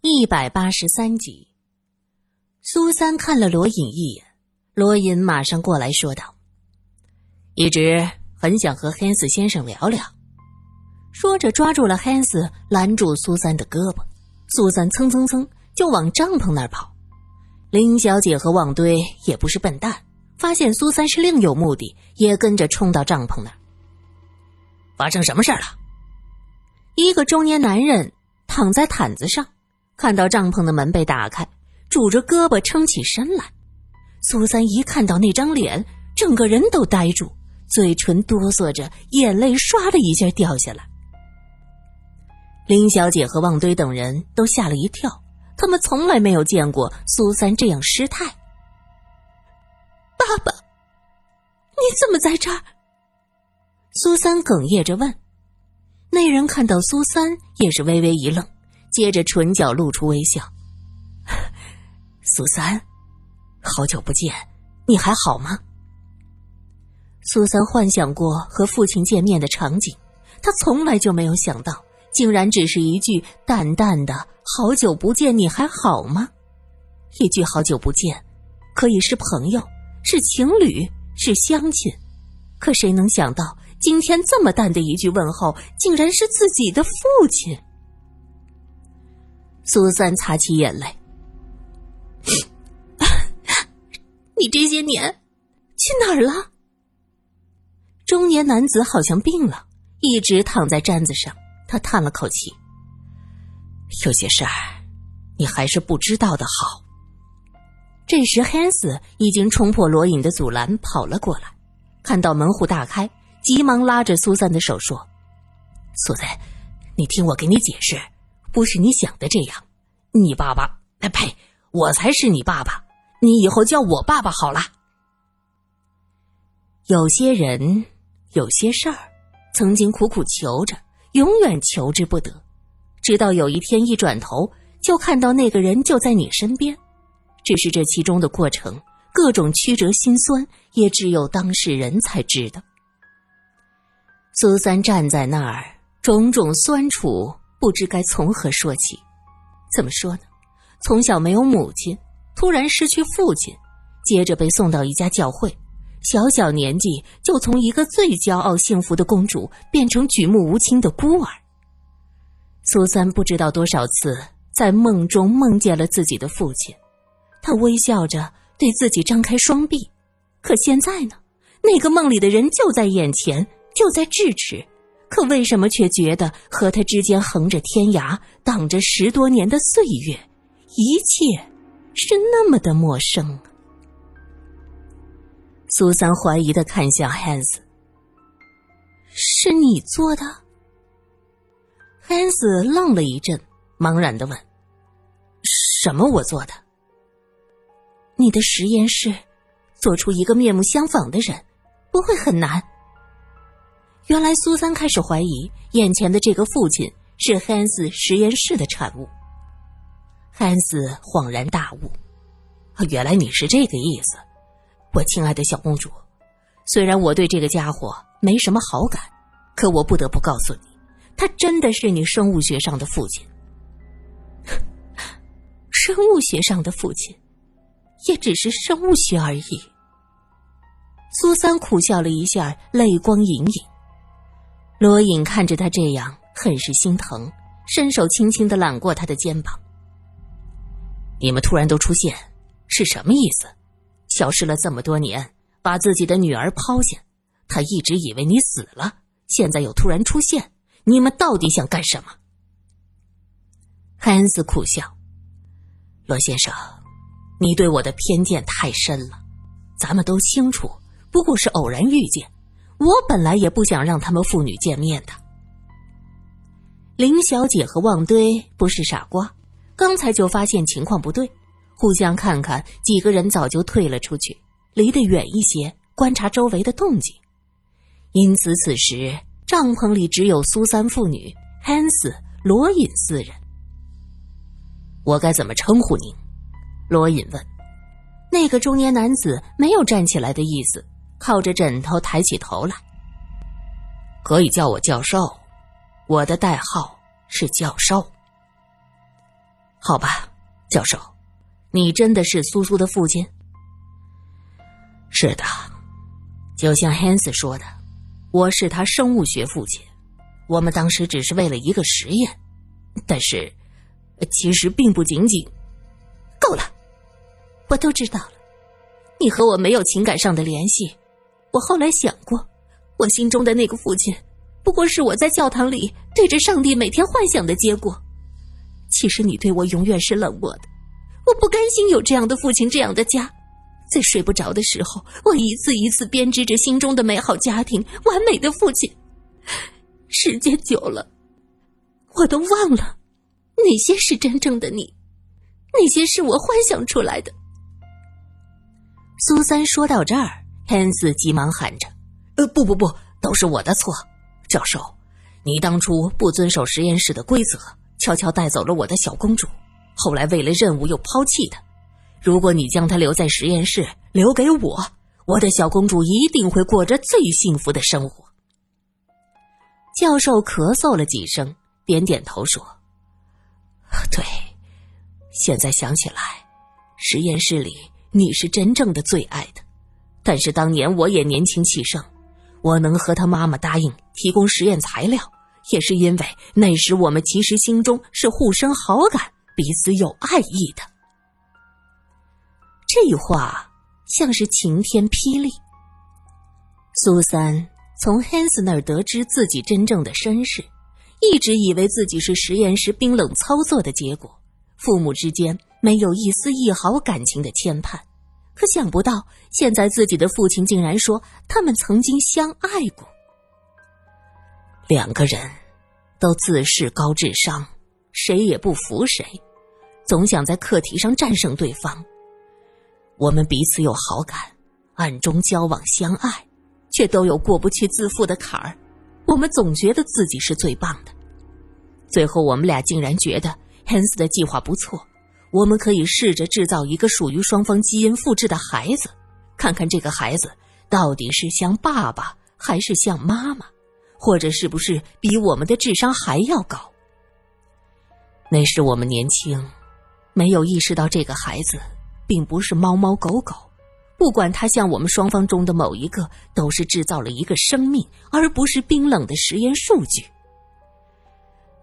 一百八十三集，苏三看了罗隐一眼，罗隐马上过来说道：“一直很想和汉斯先生聊聊。”说着抓住了汉斯，拦住苏三的胳膊。苏三蹭蹭蹭就往帐篷那儿跑。林小姐和旺堆也不是笨蛋，发现苏三是另有目的，也跟着冲到帐篷那儿。发生什么事了？一个中年男人。躺在毯子上，看到帐篷的门被打开，拄着胳膊撑起身来。苏三一看到那张脸，整个人都呆住，嘴唇哆嗦着，眼泪唰的一下掉下来。林小姐和旺堆等人都吓了一跳，他们从来没有见过苏三这样失态。爸爸，你怎么在这儿？苏三哽咽着问。那人看到苏三，也是微微一愣，接着唇角露出微笑：“ 苏三，好久不见，你还好吗？”苏三幻想过和父亲见面的场景，他从来就没有想到，竟然只是一句淡淡的“好久不见，你还好吗？”一句“好久不见”，可以是朋友，是情侣，是乡亲，可谁能想到？今天这么淡的一句问候，竟然是自己的父亲。苏三擦起眼泪：“ 你这些年去哪儿了？”中年男子好像病了，一直躺在毡子上。他叹了口气：“有些事儿，你还是不知道的好。”这时，汉斯已经冲破罗隐的阻拦，跑了过来，看到门户大开。急忙拉着苏三的手说：“苏三，你听我给你解释，不是你想的这样。你爸爸……哎呸！我才是你爸爸，你以后叫我爸爸好了。有些人，有些事儿，曾经苦苦求着，永远求之不得，直到有一天一转头，就看到那个人就在你身边。只是这其中的过程，各种曲折心酸，也只有当事人才知道。”苏三站在那儿，种种酸楚不知该从何说起。怎么说呢？从小没有母亲，突然失去父亲，接着被送到一家教会，小小年纪就从一个最骄傲幸福的公主变成举目无亲的孤儿。苏三不知道多少次在梦中梦见了自己的父亲，他微笑着对自己张开双臂，可现在呢？那个梦里的人就在眼前。就在咫尺，可为什么却觉得和他之间横着天涯，挡着十多年的岁月，一切是那么的陌生？苏三怀疑的看向汉斯：“是你做的？”汉斯愣了一阵，茫然的问：“什么我做的？你的实验室做出一个面目相仿的人，不会很难？”原来苏三开始怀疑，眼前的这个父亲是汉斯实验室的产物。汉斯恍然大悟：“原来你是这个意思，我亲爱的小公主。虽然我对这个家伙没什么好感，可我不得不告诉你，他真的是你生物学上的父亲。生物学上的父亲，也只是生物学而已。”苏三苦笑了一下，泪光盈盈。罗隐看着他这样，很是心疼，伸手轻轻的揽过他的肩膀。你们突然都出现，是什么意思？消失了这么多年，把自己的女儿抛下，他一直以为你死了，现在又突然出现，你们到底想干什么？汉斯苦笑：“罗先生，你对我的偏见太深了。咱们都清楚，不过是偶然遇见。”我本来也不想让他们父女见面的。林小姐和旺堆不是傻瓜，刚才就发现情况不对，互相看看，几个人早就退了出去，离得远一些，观察周围的动静。因此，此时帐篷里只有苏三父女、汉斯、罗隐四人。我该怎么称呼您？罗隐问。那个中年男子没有站起来的意思。靠着枕头抬起头来，可以叫我教授，我的代号是教授。好吧，教授，你真的是苏苏的父亲？是的，就像 Hans 说的，我是他生物学父亲。我们当时只是为了一个实验，但是其实并不仅仅。够了，我都知道了。你和我没有情感上的联系。我后来想过，我心中的那个父亲，不过是我在教堂里对着上帝每天幻想的结果。其实你对我永远是冷漠的。我不甘心有这样的父亲，这样的家。在睡不着的时候，我一次一次编织着心中的美好家庭、完美的父亲。时间久了，我都忘了哪些是真正的你，哪些是我幻想出来的。苏三说到这儿，汉斯急忙喊着：“呃，不不不，都是我的错，教授，你当初不遵守实验室的规则，悄悄带走了我的小公主，后来为了任务又抛弃她。”如果你将她留在实验室，留给我，我的小公主一定会过着最幸福的生活。教授咳嗽了几声，点点头说：“对，现在想起来，实验室里你是真正的最爱的。但是当年我也年轻气盛，我能和他妈妈答应提供实验材料，也是因为那时我们其实心中是互生好感，彼此有爱意的。”这话像是晴天霹雳。苏三从 Hans 那儿得知自己真正的身世，一直以为自己是实验室冰冷操作的结果，父母之间没有一丝一毫感情的牵绊。可想不到，现在自己的父亲竟然说他们曾经相爱过。两个人都自恃高智商，谁也不服谁，总想在课题上战胜对方。我们彼此有好感，暗中交往相爱，却都有过不去自负的坎儿。我们总觉得自己是最棒的，最后我们俩竟然觉得 Hans 的计划不错，我们可以试着制造一个属于双方基因复制的孩子，看看这个孩子到底是像爸爸还是像妈妈，或者是不是比我们的智商还要高。那时我们年轻，没有意识到这个孩子。并不是猫猫狗狗，不管他像我们双方中的某一个，都是制造了一个生命，而不是冰冷的实验数据。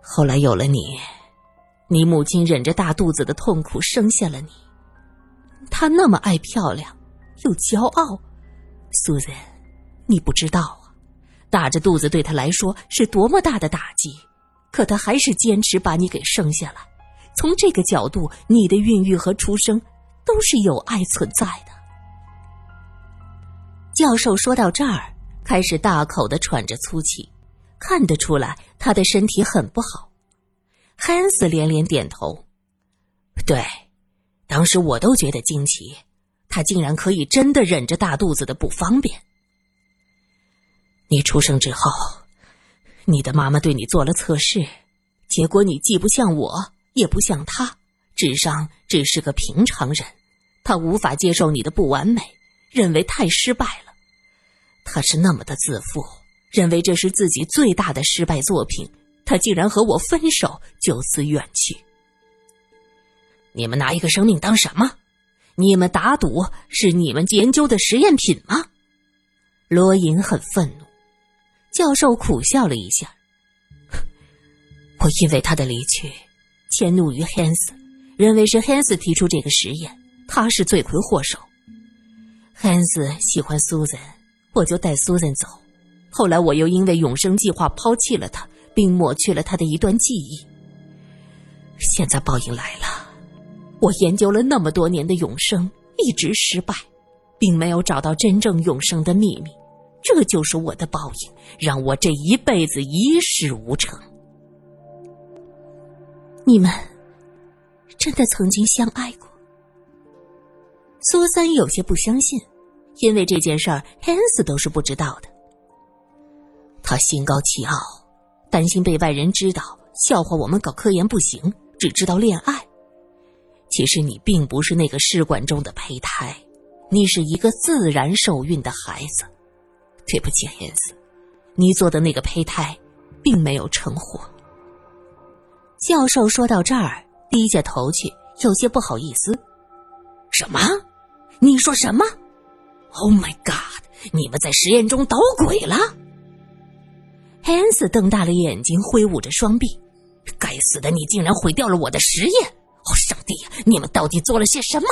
后来有了你，你母亲忍着大肚子的痛苦生下了你。她那么爱漂亮，又骄傲，苏珊，你不知道啊，大着肚子对她来说是多么大的打击，可她还是坚持把你给生下来。从这个角度，你的孕育和出生。都是有爱存在的。教授说到这儿，开始大口的喘着粗气，看得出来他的身体很不好。汉斯连连点头，对，当时我都觉得惊奇，他竟然可以真的忍着大肚子的不方便。你出生之后，你的妈妈对你做了测试，结果你既不像我，也不像他，智商只是个平常人。他无法接受你的不完美，认为太失败了。他是那么的自负，认为这是自己最大的失败作品。他竟然和我分手，就此远去。你们拿一个生命当什么？你们打赌是你们研究的实验品吗？罗隐很愤怒。教授苦笑了一下。我因为他的离去，迁怒于 Hans，认为是 Hans 提出这个实验。他是罪魁祸首。汉斯喜欢苏珊，我就带苏珊走。后来我又因为永生计划抛弃了他，并抹去了他的一段记忆。现在报应来了，我研究了那么多年的永生，一直失败，并没有找到真正永生的秘密。这就是我的报应，让我这一辈子一事无成。你们真的曾经相爱过？苏三有些不相信，因为这件事儿汉斯都是不知道的。他心高气傲，担心被外人知道，笑话我们搞科研不行，只知道恋爱。其实你并不是那个试管中的胚胎，你是一个自然受孕的孩子。对不起，汉斯，你做的那个胚胎并没有成活。教授说到这儿，低下头去，有些不好意思。什么？你说什么？Oh my god！你们在实验中捣鬼了？汉斯瞪大了眼睛，挥舞着双臂。该死的，你竟然毁掉了我的实验！哦，上帝呀，你们到底做了些什么？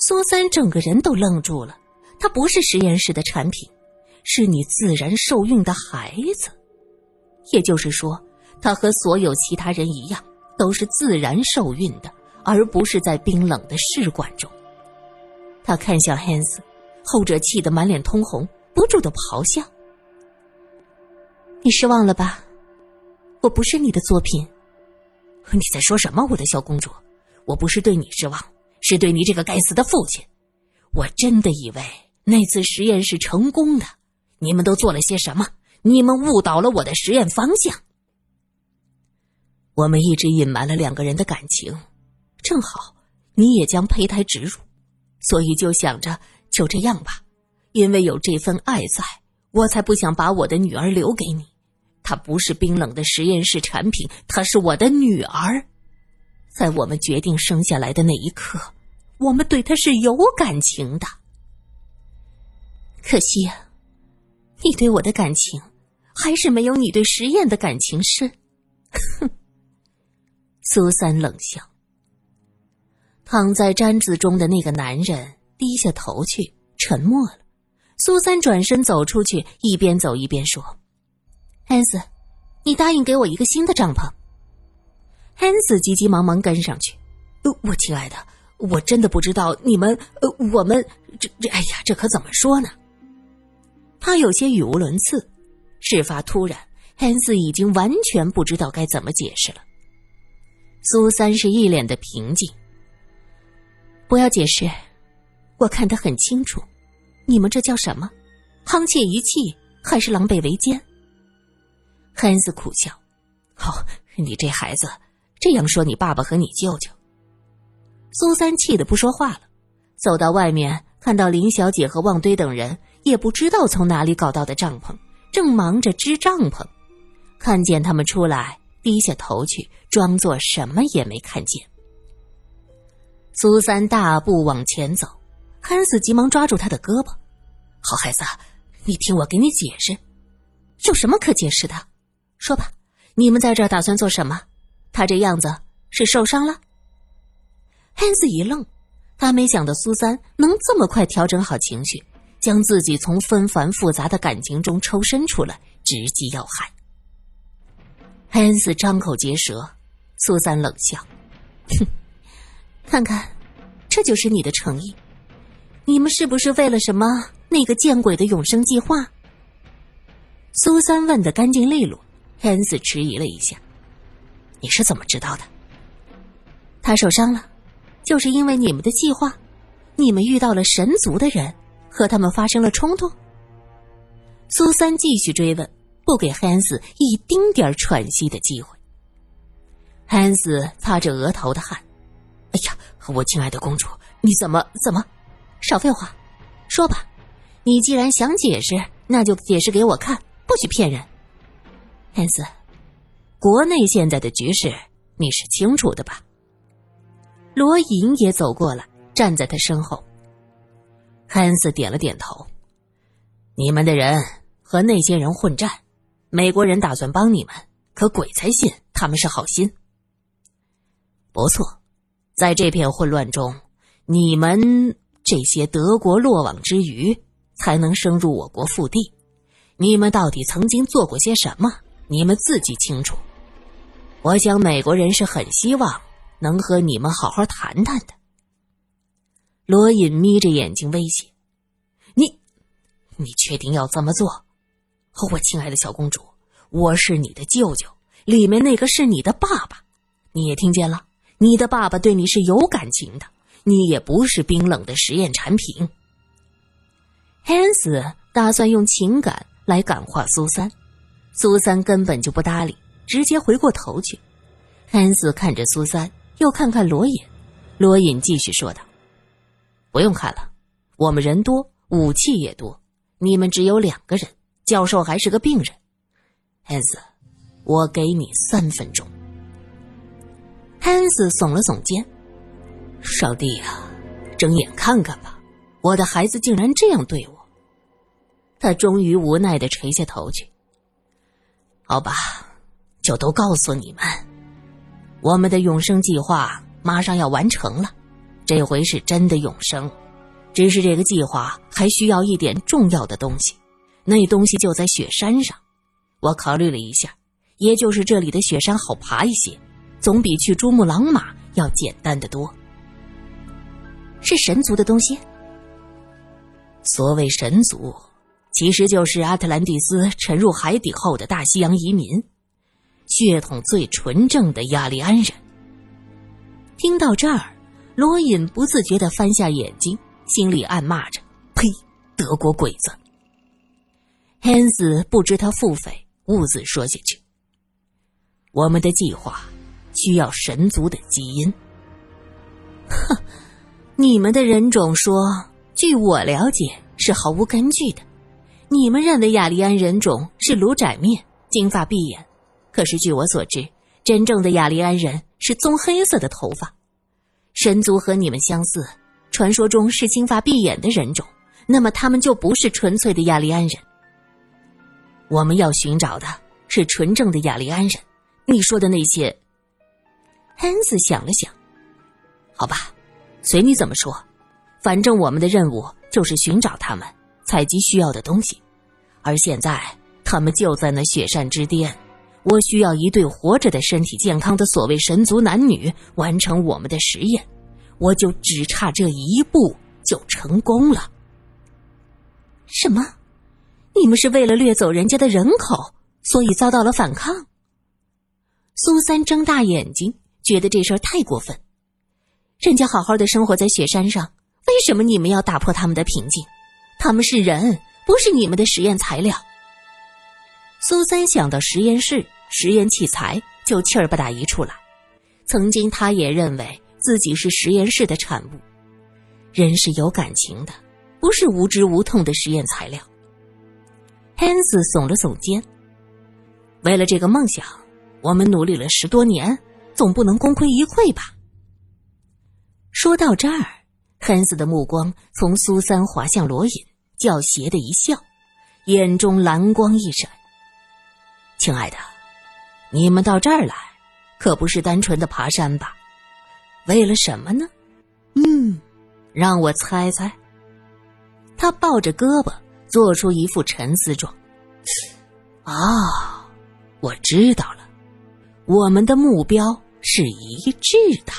苏三整个人都愣住了。他不是实验室的产品，是你自然受孕的孩子。也就是说，他和所有其他人一样，都是自然受孕的，而不是在冰冷的试管中。他看向汉斯，后者气得满脸通红，不住的咆哮：“你失望了吧？我不是你的作品。你在说什么，我的小公主？我不是对你失望，是对你这个该死的父亲。我真的以为那次实验是成功的。你们都做了些什么？你们误导了我的实验方向。我们一直隐瞒了两个人的感情，正好你也将胚胎植入，所以就想着就这样吧。因为有这份爱在，我才不想把我的女儿留给你。她不是冰冷的实验室产品，她是我的女儿。在我们决定生下来的那一刻，我们对她是有感情的。可惜啊，你对我的感情还是没有你对实验的感情深。哼，苏三冷笑。躺在毡子中的那个男人低下头去，沉默了。苏三转身走出去，一边走一边说。汉斯，你答应给我一个新的帐篷。汉斯急急忙忙跟上去。我亲爱的，我真的不知道你们，呃，我们这这，哎呀，这可怎么说呢？他有些语无伦次。事发突然，汉斯已经完全不知道该怎么解释了。苏三是一脸的平静。不要解释，我看得很清楚，你们这叫什么？沆瀣一气，还是狼狈为奸？汉斯苦笑：“哦，你这孩子这样说你爸爸和你舅舅。”苏三气得不说话了，走到外面，看到林小姐和旺堆等人，也不知道从哪里搞到的帐篷，正忙着支帐篷。看见他们出来，低下头去，装作什么也没看见。苏三大步往前走，汉斯急忙抓住他的胳膊：“好孩子，你听我给你解释，有什么可解释的？”说吧，你们在这儿打算做什么？他这样子是受伤了。汉斯一愣，他没想到苏三能这么快调整好情绪，将自己从纷繁复杂的感情中抽身出来，直击要害。汉斯张口结舌，苏三冷笑：“哼，看看，这就是你的诚意。你们是不是为了什么那个见鬼的永生计划？”苏三问的干净利落。汉斯迟疑了一下：“你是怎么知道的？他受伤了，就是因为你们的计划。你们遇到了神族的人，和他们发生了冲突。”苏三继续追问，不给汉斯一丁点喘息的机会。汉斯擦着额头的汗：“哎呀，我亲爱的公主，你怎么怎么？少废话，说吧。你既然想解释，那就解释给我看，不许骗人。”汉斯，国内现在的局势你是清楚的吧？罗隐也走过来，站在他身后。汉斯点了点头。你们的人和那些人混战，美国人打算帮你们，可鬼才信他们是好心。不错，在这片混乱中，你们这些德国落网之鱼才能升入我国腹地。你们到底曾经做过些什么？你们自己清楚，我想美国人是很希望能和你们好好谈谈的。罗隐眯着眼睛威胁：“你，你确定要这么做？我亲爱的小公主，我是你的舅舅，里面那个是你的爸爸，你也听见了？你的爸爸对你是有感情的，你也不是冰冷的实验产品。”汉斯打算用情感来感化苏三。苏三根本就不搭理，直接回过头去。汉斯看着苏三，又看看罗隐。罗隐继续说道：“不用看了，我们人多，武器也多，你们只有两个人，教授还是个病人。汉斯，我给你三分钟。”汉斯耸了耸肩：“上帝呀，睁眼看看吧，我的孩子竟然这样对我。”他终于无奈的垂下头去。好吧，就都告诉你们，我们的永生计划马上要完成了，这回是真的永生。只是这个计划还需要一点重要的东西，那东西就在雪山上。我考虑了一下，也就是这里的雪山好爬一些，总比去珠穆朗玛要简单的多。是神族的东西。所谓神族。其实就是阿特兰蒂斯沉入海底后的大西洋移民，血统最纯正的亚利安人。听到这儿，罗隐不自觉的翻下眼睛，心里暗骂着：“呸，德国鬼子！”汉斯不知他腹诽，兀自说下去：“我们的计划需要神族的基因。”哼，你们的人种说，据我了解是毫无根据的。你们认为雅利安人种是颅窄面、金发碧眼，可是据我所知，真正的雅利安人是棕黑色的头发。神族和你们相似，传说中是金发碧眼的人种，那么他们就不是纯粹的雅利安人。我们要寻找的是纯正的雅利安人。你说的那些，恩斯想了想，好吧，随你怎么说，反正我们的任务就是寻找他们。采集需要的东西，而现在他们就在那雪山之巅。我需要一对活着的、身体健康的所谓神族男女完成我们的实验，我就只差这一步就成功了。什么？你们是为了掠走人家的人口，所以遭到了反抗？苏三睁大眼睛，觉得这事儿太过分。人家好好的生活在雪山上，为什么你们要打破他们的平静？他们是人，不是你们的实验材料。苏三想到实验室、实验器材，就气儿不打一处来。曾经，他也认为自己是实验室的产物。人是有感情的，不是无知无痛的实验材料。汉斯耸了耸肩。为了这个梦想，我们努力了十多年，总不能功亏一篑吧？说到这儿。汉斯的目光从苏三滑向罗隐，狡黠的一笑，眼中蓝光一闪。亲爱的，你们到这儿来，可不是单纯的爬山吧？为了什么呢？嗯，让我猜猜。他抱着胳膊，做出一副沉思状。啊，我知道了，我们的目标是一致的。